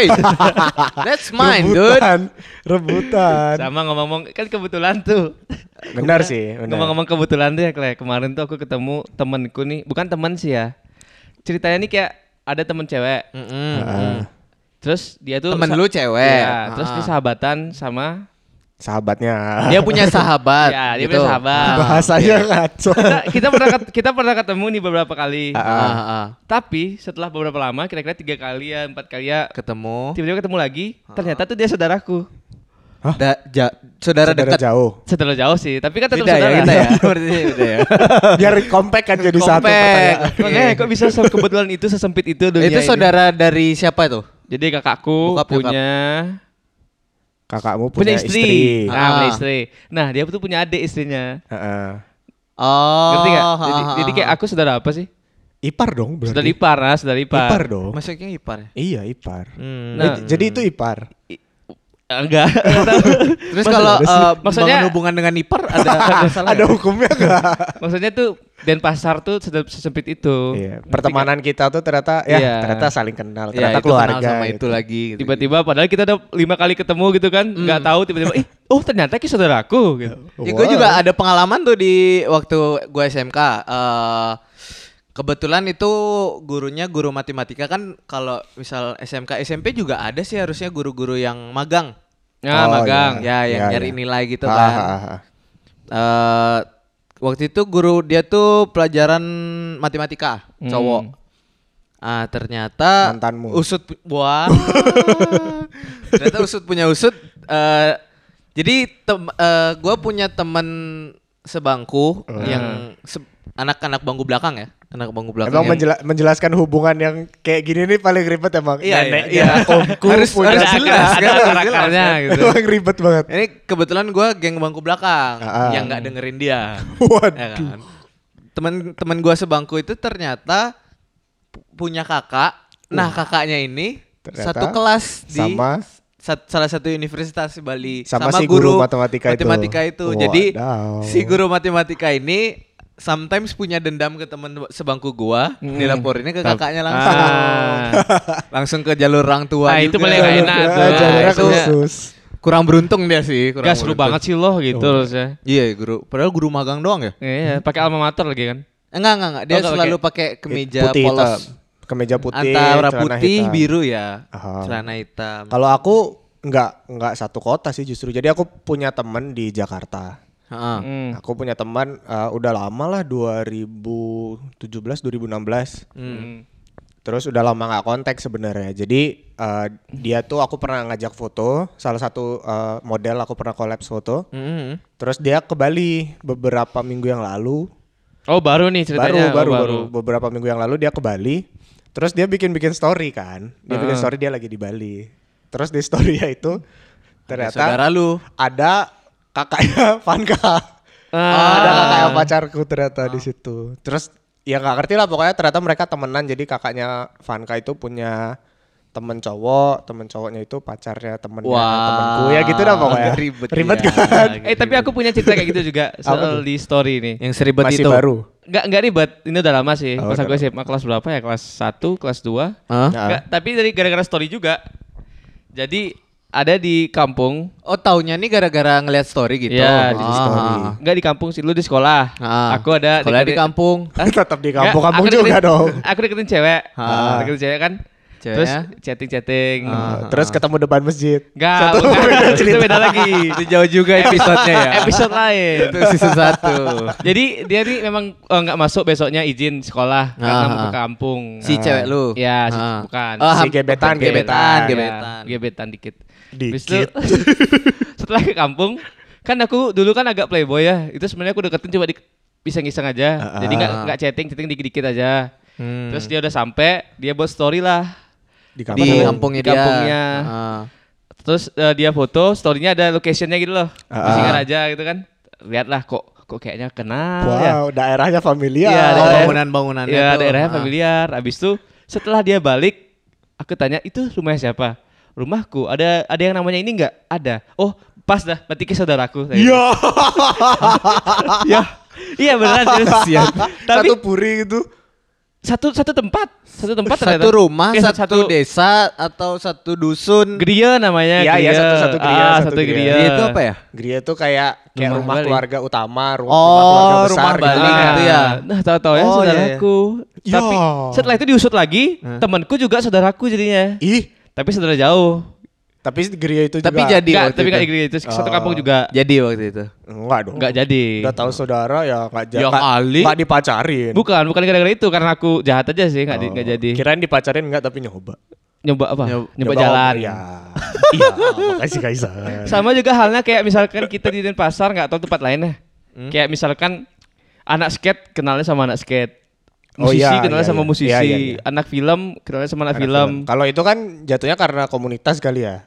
Wait, that's mine, dude. rebutan, rebutan. Sama ngomong-ngomong kan kebetulan tuh. Benar sih, benar. Ngomong-ngomong kebetulan tuh ya Clay. Kemarin tuh aku ketemu temenku nih, bukan teman sih ya. Ceritanya nih kayak ada temen cewek. Mm-mm. Heeh. Terus dia tuh Temen lu cewek. Iya, terus Ah. dia sahabatan sama sahabatnya. Dia punya sahabat. ya, dia gitu. punya sahabat. Bahasanya ngaco. kita, kita pernah ket- kita pernah ketemu nih beberapa kali. Ah, ah. Tapi setelah beberapa lama, kira-kira tiga kali ya, empat kali ya, Ketemu. tiba-tiba ketemu lagi. Ternyata tuh dia saudaraku. Da, ja- saudara, Saudara dekat. jauh. Saudara jauh sih, tapi kan tetap Beda ya saudara. kita ya. Berarti beda ya. Biar kompak kan jadi satu Compact. pertanyaan. Makanya kok bisa kebetulan itu sesempit itu dunia Itu ini. saudara dari siapa tuh? Jadi kakakku Bokap, punya Kakakmu punya, punya, istri. Nah, Ah. punya istri. Nah, dia tuh punya adik istrinya. Heeh. Oh. Ngerti gak? ha, Jadi, ha, jadi kayak aku saudara apa sih? Ipar dong berarti. Saudara ipar, nah, saudara ipar. Ipar dong. Maksudnya ipar ya? Iya, ipar. Hmm. Nah. Jadi itu ipar. Enggak. Terus Maksud- kalau eh, Maksudnya- hubungan dengan ipar ada ada salah Ada nggak? hukumnya enggak? Maksudnya tuh Denpasar tuh sedep- sesempit itu. Iya, pertemanan kita tuh ternyata ya Iya. ternyata saling kenal, Ya, ternyata itu keluarga kenal sama gitu. itu lagi. gitu. Tiba-tiba padahal kita udah lima kali ketemu gitu kan, nggak tahu tiba-tiba, ih, oh ternyata ki saudaraku gitu. Ya, gue Wah. juga ada pengalaman tuh di waktu gue SMK. eh kebetulan itu gurunya guru matematika kan kalau misal SMK SMP juga ada sih harusnya guru-guru yang magang. Nah, Oh, magang. Ya, yang Iya, nyari iya. nilai gitu Ah, kan. ah, ah, ah. Eh, waktu itu guru dia tuh pelajaran matematika Hmm. cowok. Ah ternyata Mantanmu. usut wah. ternyata usut punya usut. eh jadi tem, eh, gue punya teman sebangku Hmm. yang se- anak-anak bangku belakang ya, anak bangku belakang. Emang menjela- menjelaskan hubungan yang kayak gini nih paling ribet emang. Iya, iya, Neneknya, iya. omku Harus- punya harus ada jelas, kan? ada akarnya kan? gitu. Emang ribet banget. Ini kebetulan gue geng bangku belakang ah. yang nggak dengerin dia. Waduh. Ya kan? Temen-temen gue sebangku itu ternyata pu- punya kakak. Nah kakaknya ini Ternyata satu kelas di sama? sa- salah satu universitas di Bali Sama si guru matematika itu. matematika itu. Jadi Wadaw. si guru matematika ini sometimes punya dendam ke temen sebangku gua, dilaporinnya ke kakaknya langsung. Ah. langsung ke jalur orang tua Nah, itu paling nggak enak Ya, tuh. Nah, itu khusus. kurang beruntung dia sih. kurang Gak seru beruntung. banget sih loh gitu Oh. harusnya. Iya guru, padahal guru magang doang ya? Iya, pakai alma mater lagi kan. Enggak, enggak, enggak. Dia Oh, enggak selalu pakai kemeja putih polos. hitam. Kemeja putih, Antara celana putih, hitam. biru ya. Aha. Celana hitam. Kalau aku nggak nggak satu kota sih justru. Jadi aku punya temen di Jakarta. Heeh. Hmm. Aku punya teman eh, udah lama lah 2017 2016. Hmm. Terus udah lama nggak kontak sebenarnya. Jadi eh, dia tuh aku pernah ngajak foto, salah satu eh, model aku pernah collab foto. Mhm. Terus dia ke Bali beberapa minggu yang lalu. Oh baru nih ceritanya. baru, Oh, baru, baru, beberapa minggu yang lalu dia ke Bali. Terus dia bikin-bikin story kan. Dia bikin Heeh. story dia lagi di Bali. Terus di story itu ternyata Saudara lu. ada kakaknya Vanka. Ah. Ada kakaknya pacarku ternyata di situ. Terus ya nggak ngerti lah pokoknya ternyata mereka temenan jadi kakaknya Vanka itu punya temen cowok, temen cowoknya itu pacarnya temennya Wah, temenku ya gitu dah pokoknya. ribet ribet ya. kan? Eh tapi aku punya cerita kayak gitu juga soal di story nih. Yang seribet Masih itu. baru. Enggak enggak ribet. Ini udah lama sih. Oh, Pas aku SMA kelas berapa ya? Kelas 1, kelas 2. Hah? Nah. Enggak, tapi dari gara-gara story juga. Jadi ada di kampung. Oh, taunya nih gara-gara ngeliat story gitu. Iya, di Ah, story. ah, ah. Enggak di kampung sih, lu di sekolah. Ah. Aku ada Sekolah di kampung. Hah? Tetap di Enggak, kampung-kampung aku juga deketin- dong. Aku deketin cewek. Ah. Deketin cewek kan. Terus Ceweknya? chatting-chatting. Ah. Terus ketemu depan masjid. Enggak, Satu bukan. beda itu beda lagi. Itu jauh juga episodenya ya. Episode lain. Itu season 1. Jadi dia nih memang oh, nggak masuk besoknya izin sekolah karena Ah, mau ke ah. kampung. Si cewek lu. Ya, si- Ah. bukan. Oh, Si ham- gebetan, gebetan, Ya, gebetan. gebetan dikit. Dikit. itu, setelah ke kampung, kan aku dulu kan agak playboy ya. Itu sebenarnya aku deketin coba di iseng-iseng aja. Ah, Jadi nggak nggak chatting, chatting dikit-dikit aja. Hmm. Terus dia udah sampai, dia buat story lah. Di Di- di kampung. kampungnya di dia. kampungnya. Ah. Terus eh, dia foto, storynya ada locationnya gitu loh. Ah, Di Singar ah. aja gitu kan. Lihatlah kok kok kayaknya kenal ya. Wow, daerahnya familiar. Iya, Oh, daerah- bangunan-bangunannya Iya, tuh. daerahnya Ah. familiar. Abis itu setelah dia balik, aku tanya itu rumahnya siapa? Rumahku. Ada ada yang namanya ini enggak? Ada. Oh, pas dah. Berarti ke saudaraku. Iya. gitu. iya beneran serius. Siap. Tapi Satu puri gitu. Satu satu tempat, satu tempat ternyata. Satu rumah, Eh, satu, desa atau satu dusun. Geria namanya. Iya, iya, geria. satu-satu geria, Ah, satu satu geria. geria. Dia itu apa ya? Geria itu kayak kayak Rumah rumah, Bali. keluarga utama, ru- Oh, rumah keluarga besar rumah gitu. Bali Ah, gitu ya? Nah, tahu-tahu ya Oh, iya, saudaraku. iya. Tapi Ya. setelah itu diusut lagi, temanku juga saudaraku jadinya. Ih, Tapi saudara jauh. Tapi geria itu Tapi juga jadi Enggak, waktu tapi enggak geria itu satu Oh. kampung juga. Jadi waktu itu. enggak dong. Enggak jadi. Udah tahu saudara ya enggak Ya enggak- kali. enggak dipacarin. Bukan, bukan gara-gara itu karena aku jahat aja sih, enggak di, Oh, enggak jadi. Kirain dipacarin enggak tapi nyoba. Nyoba apa? Nyoba- Nyoba, jalan. Iya. iya, makasih Kaisar. Sama juga halnya kayak misalkan kita di Denpasar nggak tahu tempat lainnya. Hmm? Kayak misalkan anak skate kenalnya sama anak skate. Oh, Musisi iya, kenalnya iya, sama iya. musisi. Iya, iya, iya. Anak film kenalnya sama anak, Anak film. Kalau itu kan jatuhnya karena komunitas kali ya.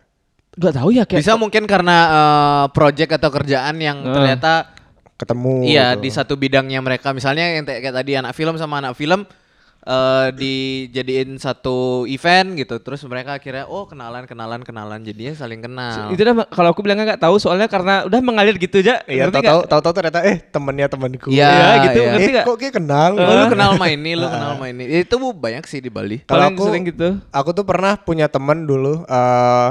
Gak tahu ya kayak Bisa mungkin karena eh, project atau kerjaan yang Eh. ternyata Ketemu iya gitu. di satu bidangnya mereka. Misalnya yang kayak tadi anak film sama anak film eh dijadiin satu event gitu. Terus mereka akhirnya oh kenalan kenalan kenalan jadinya saling kenal. itu dah kalau aku bilangnya nggak tahu soalnya karena udah mengalir gitu aja. Iya, tahu-tahu nggak? tahu-tahu ternyata eh temennya temanku. Iya, Iya, gitu, iya. ngerti Eh, kok kayak kenal? Oh, lu kenal main ini, lu kenal main ini. Itu bu banyak sih di Bali. Kalau aku sering gitu. Aku tuh pernah punya temen dulu eh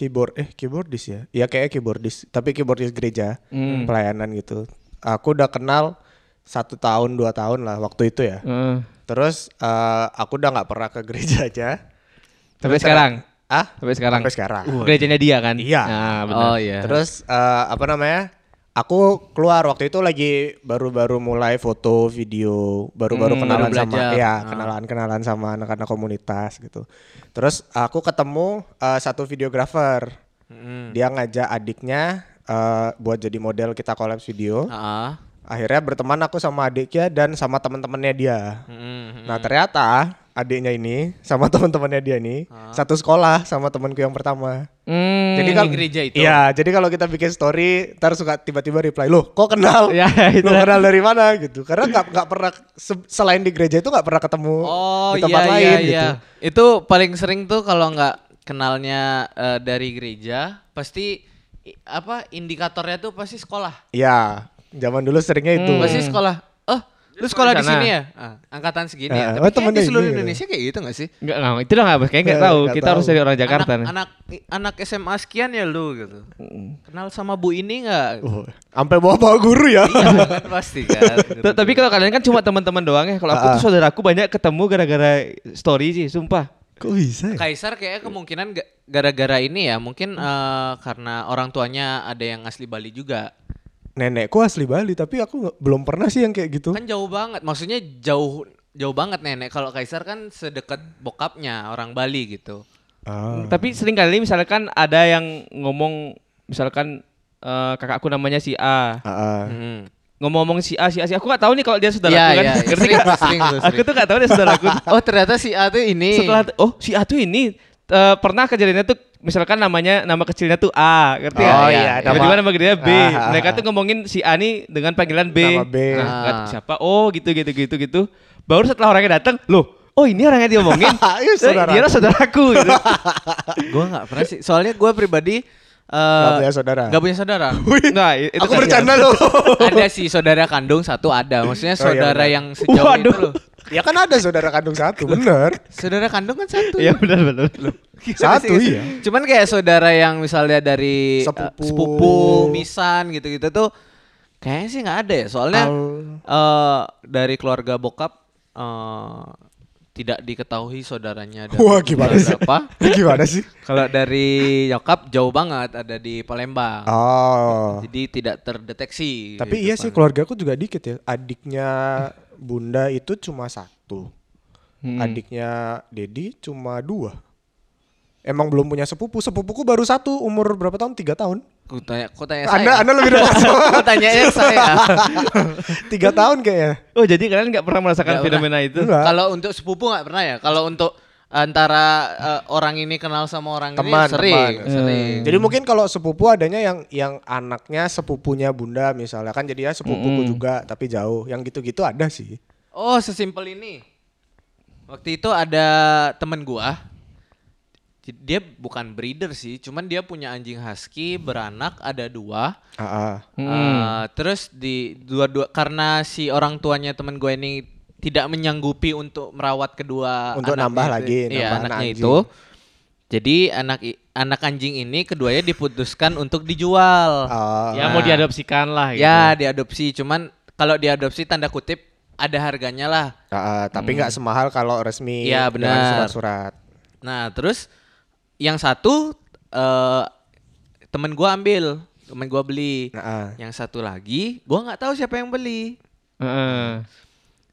keyboard eh keyboardis ya. Iya kayak keyboardis, tapi keyboardis gereja Hmm. pelayanan gitu. Aku udah kenal satu tahun dua tahun lah waktu itu ya. Heeh. Terus eh, aku udah nggak pernah ke gerejanya. Sampai Terus sekarang. Ah? Sampai sekarang. Sampai sekarang. Gerejanya dia kan? Iya. Nah, benar. Oh iya. Terus eh, apa namanya? Aku keluar waktu itu lagi baru-baru mulai foto, video, baru-baru Hmm, kenalan baru sama ya, Ah. kenalan-kenalan sama anak-anak komunitas gitu. Terus aku ketemu eh, satu videografer. Mm. Dia ngajak adiknya eh, buat jadi model kita collab video. Ah. Akhirnya berteman aku sama adiknya dan sama teman-temannya dia. Mm, Nah, ternyata adiknya ini sama teman-temannya dia ini satu sekolah sama temanku yang pertama. Hmm. Jadi kalau di gereja itu? Iya, jadi kalau kita bikin story, ntar suka tiba-tiba reply, loh, kok kenal? Ya, itu Lo lah. kenal dari mana gitu? Karena nggak nggak pernah se- selain di gereja itu nggak pernah ketemu Oh di tempat iya lain iya gitu. iya. Itu paling sering tuh kalau nggak kenalnya eh, dari gereja, pasti i- apa indikatornya tuh pasti sekolah. Iya, zaman dulu seringnya itu. Hmm. Pasti sekolah. Oh, lu sekolah di sini ya? Ah, angkatan segini Ah, ya. oh, Tapi temennya di seluruh ini, Indonesia kayak gitu gak sih? Enggak, enggak, itu lah enggak, kayaknya enggak Nggak, tahu. Kita tahu. harus dari orang Jakarta nih. anak, anak anak SMA sekian ya lu gitu. Kenal sama Bu ini nggak? Oh, sampai bawa-bawa guru ya. Kan pasti kan. T- Tapi kalau kalian kan cuma teman-teman doang ya. Kalau aku Ah. tuh saudaraku banyak ketemu gara-gara story sih, sumpah. Kok bisa ya? Kaisar kayaknya kemungkinan ga- gara-gara ini ya, mungkin eh, karena orang tuanya ada yang asli Bali juga. Nenekku asli Bali, tapi aku nggak- belum pernah sih yang kayak gitu. Kan jauh banget, maksudnya jauh jauh banget nenek. Kalau Kaisar kan sedekat bokapnya orang Bali gitu. Ah. Tapi sering kali misalkan ada yang ngomong misalkan eh, kakakku namanya si A. Ah, ah. Hmm. Ngomong-ngomong si A, si A, si A. Aku gak tahu nih kalau dia saudaraku Iya, kan. iya, Ngerti sering, nggak? sering tuh, Aku sering. tuh gak tahu dia saudaraku. Oh ternyata si A tuh ini. Setelah oh si A tuh ini eh, pernah kejadiannya tuh misalkan namanya nama kecilnya tuh A, ngerti? Oh, iya, nama- Tiba-tiba nama gedenya B. Ah, ah, Mereka ah. tuh ngomongin si A nih dengan panggilan B. Nama B. Nah, Ah. nggak- siapa? Oh gitu gitu gitu gitu. Baru setelah orangnya datang, loh. Oh ini orangnya dia omongin. Iya, Eh, saudara. Dia saudaraku gitu. gue nggak pernah sih. Soalnya gue pribadi eh, Nggak punya saudara. Nggak punya saudara. nah, itu Aku bercanda loh. ada sih saudara kandung satu ada. Maksudnya Oh, iya, saudara yang sejauh Waduh. itu loh. ya kan ada saudara kandung satu, bener. Saudara kandung kan satu. Iya benar benar. Satu iya. Cuman kayak saudara yang misalnya dari Sepupu. eh, sepupu, misan gitu-gitu tuh kayaknya sih nggak ada ya. Soalnya Al- eh, dari keluarga bokap eh, tidak diketahui saudaranya ada Wah, gimana sih? berapa. Gimana sih? Kalau dari nyokap jauh banget ada di Palembang. Oh. Jadi tidak terdeteksi. Tapi gitu iya kan. sih keluarga aku juga dikit ya. Adiknya Bunda itu cuma satu. Hmm. Adiknya Dedi cuma dua. Emang belum punya sepupu. Sepupuku baru satu umur berapa tahun? Tiga tahun. Ku tanya, ku tanya Anda, saya. anda lebih dekat sama. Ku tanya saya. Tiga tahun kayaknya. Oh jadi kalian nggak pernah merasakan Nggak fenomena itu? Enggak. Kalau untuk sepupu nggak pernah ya. Kalau untuk antara eh, orang ini kenal sama orang Teman, ini sering, teman. sering. Jadi mungkin kalau sepupu adanya yang yang anaknya sepupunya Bunda misalnya kan jadi ya sepupuku juga tapi jauh. Yang gitu-gitu ada sih. Oh, sesimpel ini. Waktu itu ada temen gua. Dia bukan breeder sih, cuman dia punya anjing husky beranak ada dua. Ah. Hmm. Eh, terus di dua-dua karena si orang tuanya temen gue ini tidak menyanggupi untuk merawat kedua Untuk anaknya nambah itu. lagi, nambah anak anaknya anjing. itu. Jadi anak anak anjing ini keduanya diputuskan untuk dijual. Oh, Ya mau diadopsikan lah gitu. Ya diadopsi, cuman kalau diadopsi tanda kutip ada harganya lah. ah, ah, tapi nggak semahal kalau resmi Hmm. Iya, dengan benar. surat-surat. Nah terus yang satu eh temen gua ambil, temen gua beli. Nah, ah. Yang satu lagi gua nggak tahu siapa yang beli. Heeh.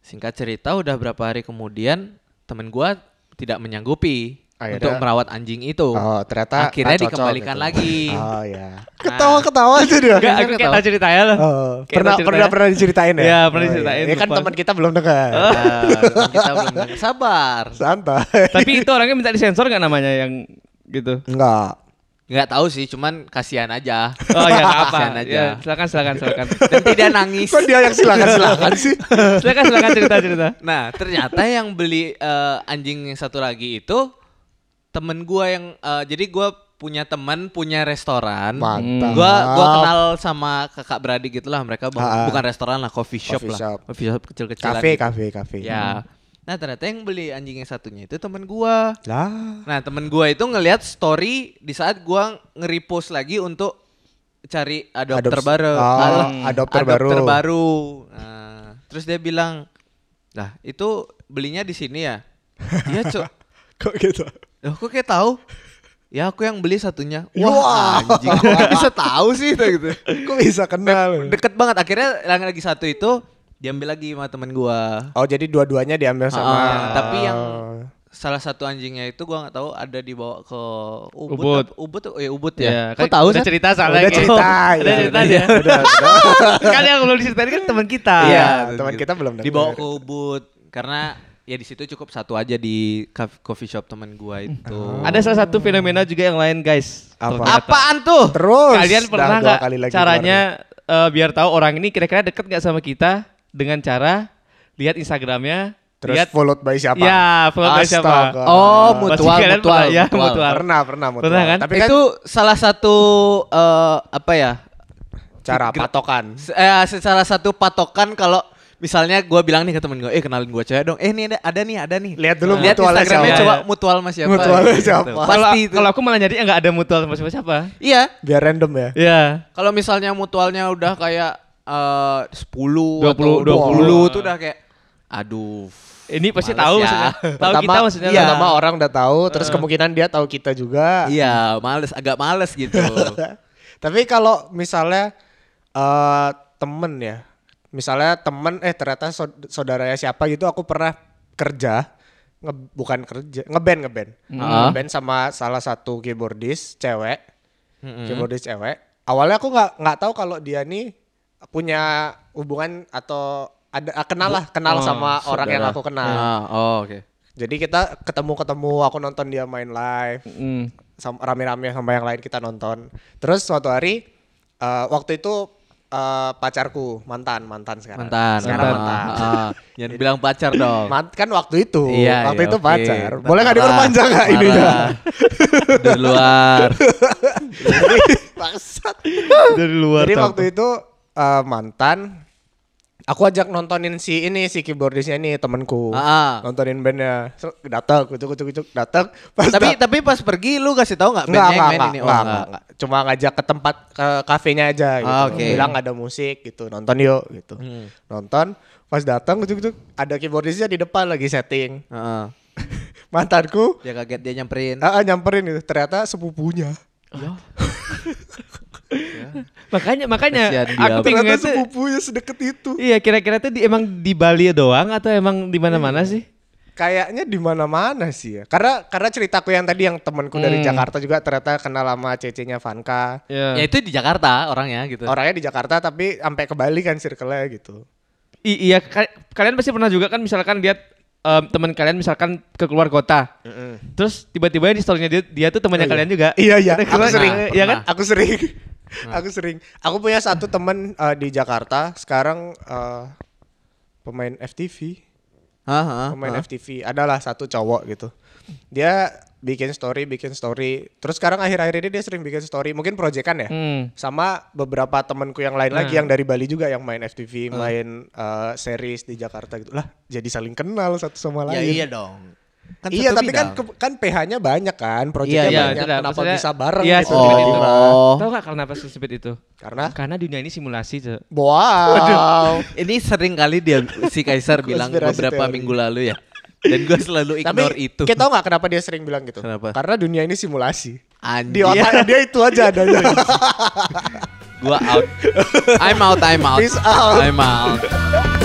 Singkat cerita udah berapa hari kemudian temen gua tidak menyanggupi Akhirnya- untuk merawat anjing itu. Oh, ternyata Akhirnya dikembalikan gitu. lagi. Oh ya. Ketawa-ketawa aja dia. Enggak, aku kayak tahu ceritanya loh. Oh, pernah tahu pernah ceritanya. pernah diceritain ya? Iya, pernah Oh, diceritain, Ya kan teman kita belum dengar. Nah, temen kita belum dengar. sabar. Santai. Tapi itu orangnya minta disensor nggak namanya yang gitu? Enggak. Nggak tahu sih, cuman kasihan aja. Oh ya apa. Kasihan aja. Ya, silakan silakan silakan. Nanti dia nangis. Kok dia yang silakan-silakan sih? silakan silakan cerita cerita. Nah, ternyata yang beli eh, anjing yang satu lagi itu temen gua yang eh, jadi gua punya teman punya restoran. Mantap. Gua gua kenal sama kakak beradik gitulah mereka bu- bukan restoran lah coffee shop Coffee lah. shop. Coffee shop kecil-kecilan. Kafe, gitu. kafe, kafe. Ya. Nah, ternyata yang beli anjing yang satunya itu temen gua. Lah. Nah, temen gua itu ngelihat story di saat gua nge-repost lagi untuk cari adopter Adops- baru. Oh, Alah, adopter baru. baru. Nah, terus dia bilang, "Lah, itu belinya di sini ya?" Iya, Cuk. Kok gitu? Loh, kok kayak tahu? Ya, aku yang beli satunya. Wah. Wah, anjing. Kok bisa tahu sih gitu. Kok bisa kenal? Deket banget. Akhirnya yang lagi satu itu diambil lagi sama temen gua. Oh, jadi dua-duanya diambil sama. Ah, tapi yang salah satu anjingnya itu gua nggak tahu ada dibawa ke Ubud. Ubud. apa- Ubud, oh ya Ubud Ya, ya. kan Kok tahu udah cerita soalnya. Udah kayak- cerita, Udah ya. cerita dia. Udah, kan yang belum diceritain kan teman kita. Iya, teman kita belum dengar. dibawa ke Ubud karena ya di situ cukup satu aja di coffee shop temen gua itu. Ada salah satu fenomena juga yang lain guys. Apa? Ternyata. Apaan tuh? Terus. Kalian pernah nggak caranya eh, biar tahu orang ini kira-kira deket nggak sama kita dengan cara lihat Instagramnya. Terus lihat followed by siapa? Ya, followed by siapa? Astaga. Oh, mutual, mutual, pernah- ya, mutual. mutual. Pernah, pernah, mutual. Pernah kan? Tapi kan itu salah satu eh, apa ya? cara patokan. Eh, salah satu patokan kalau misalnya gua bilang nih ke temen gue, eh kenalin gua cewek dong. Eh ini ada, ada nih, ada nih. Lihat dulu Lihat mutualnya Instagramnya siapa. coba mutual sama siapa. Mutualnya gitu. siapa. Kalau Pasti itu. kalau aku malah nyari nggak ada mutual sama siapa siapa. Iya. Biar random ya. Iya. Kalau misalnya mutualnya udah kayak eh 10 20, atau 20. 20 tuh udah kayak aduh. Ini pasti Males tahu ya. maksudnya. Tahu Pertama, kita maksudnya. iya. pertama orang udah tahu, terus kemungkinan dia tahu kita juga. Iya, males, agak males gitu. Tapi kalau misalnya eh temen ya, misalnya temen eh ternyata saud- saudaranya siapa gitu, aku pernah kerja, nge, bukan kerja, ngeband ngeband, Ah. ngeband sama salah satu keyboardis cewek, Mm-mm. keyboardis cewek. Awalnya aku nggak nggak tahu kalau dia nih punya hubungan atau ada kenal lah, kenal Oh, sama orang yang saudara. aku kenal. Ah, oh, oke. Jadi kita ketemu-ketemu, aku nonton dia main live, Mm. sama rame-rame sama yang lain kita nonton. Terus suatu hari eh, waktu itu eh, pacarku mantan mantan sekarang. Mantan. Sekarang Mantan. mantan. Ah, ah. Jangan bilang pacar dong. Man- kan waktu itu, Iya, waktu iya, itu oke. pacar. Boleh nggak diperpanjang nggak ini. Dari luar. Dari luar. Jadi waktu itu eh, mantan, aku ajak nontonin si ini si keyboardisnya ini temanku. Ah, ah. Nontonin bandnya, datang, kucuk kucuk kucuk, datang. Pas tapi dat- tapi pas pergi lu kasih tahu nggak bandnya yang enggak, main enggak, ini? enggak, enggak, enggak. Cuma ngajak ke tempat ke kafenya aja gitu. Ah, oke. Bilang ada musik gitu, nonton yuk gitu. Hmm. Nonton, pas datang gitu ada keyboardisnya di depan lagi setting. Heeh. Mantanku Dia kaget dia nyamperin. ah, ah, nyamperin itu, ternyata sepupunya. Makanya makanya dia. aku bingungnya Ternyata tuh. sepupunya sedekat itu. Iya kira-kira tuh di, emang di Bali doang atau emang di mana-mana Iya. sih? Kayaknya di mana-mana sih ya. Karena karena ceritaku yang tadi yang temanku dari Hmm. Jakarta juga ternyata kenal sama cece-nya Vanka. Ya itu di Jakarta orangnya gitu. Orangnya di Jakarta tapi sampai ke Bali kan circle-nya gitu. I- iya ka- kalian pasti pernah juga kan misalkan lihat em, teman kalian misalkan ke keluar kota. Terus tiba-tiba di story-nya dia, dia tuh temannya Oh, iya. kalian juga. Iya iya, aku sering. Nah, Iya kan? Aku sering. Aku sering. Aku punya satu teman eh, di Jakarta sekarang eh, pemain FTV, Hah, hah, pemain hah. FTV. Adalah satu cowok gitu. Dia bikin story, bikin story. Terus sekarang akhir-akhir ini dia sering bikin story, mungkin proyekan ya. Hmm. Sama beberapa temenku yang lain lagi Nah. yang dari Bali juga yang main FTV, main eh, series di Jakarta gitu. Lah, jadi saling kenal satu sama Ya lain. iya dong. Kan iya, tapi kan bidang. ke- kan PH-nya banyak kan, proyeknya Iya, iya, banyak. itu dah. Kenapa Maksudnya- bisa bareng iya, gitu sesempit itu. Oh. Tahu nggak kenapa sesempit itu? Karena Karena dunia ini simulasi, Cok. wow. Ini sering kali dia si Kaisar bilang beberapa teori. minggu lalu ya. Dan gue selalu Tapi ignore itu. kita tahu nggak kenapa dia sering bilang gitu? Kenapa? Karena dunia ini simulasi. Di Anjir. otaknya dia itu aja adanya. Gua out. I'm out, I'm out. Peace out. I'm out.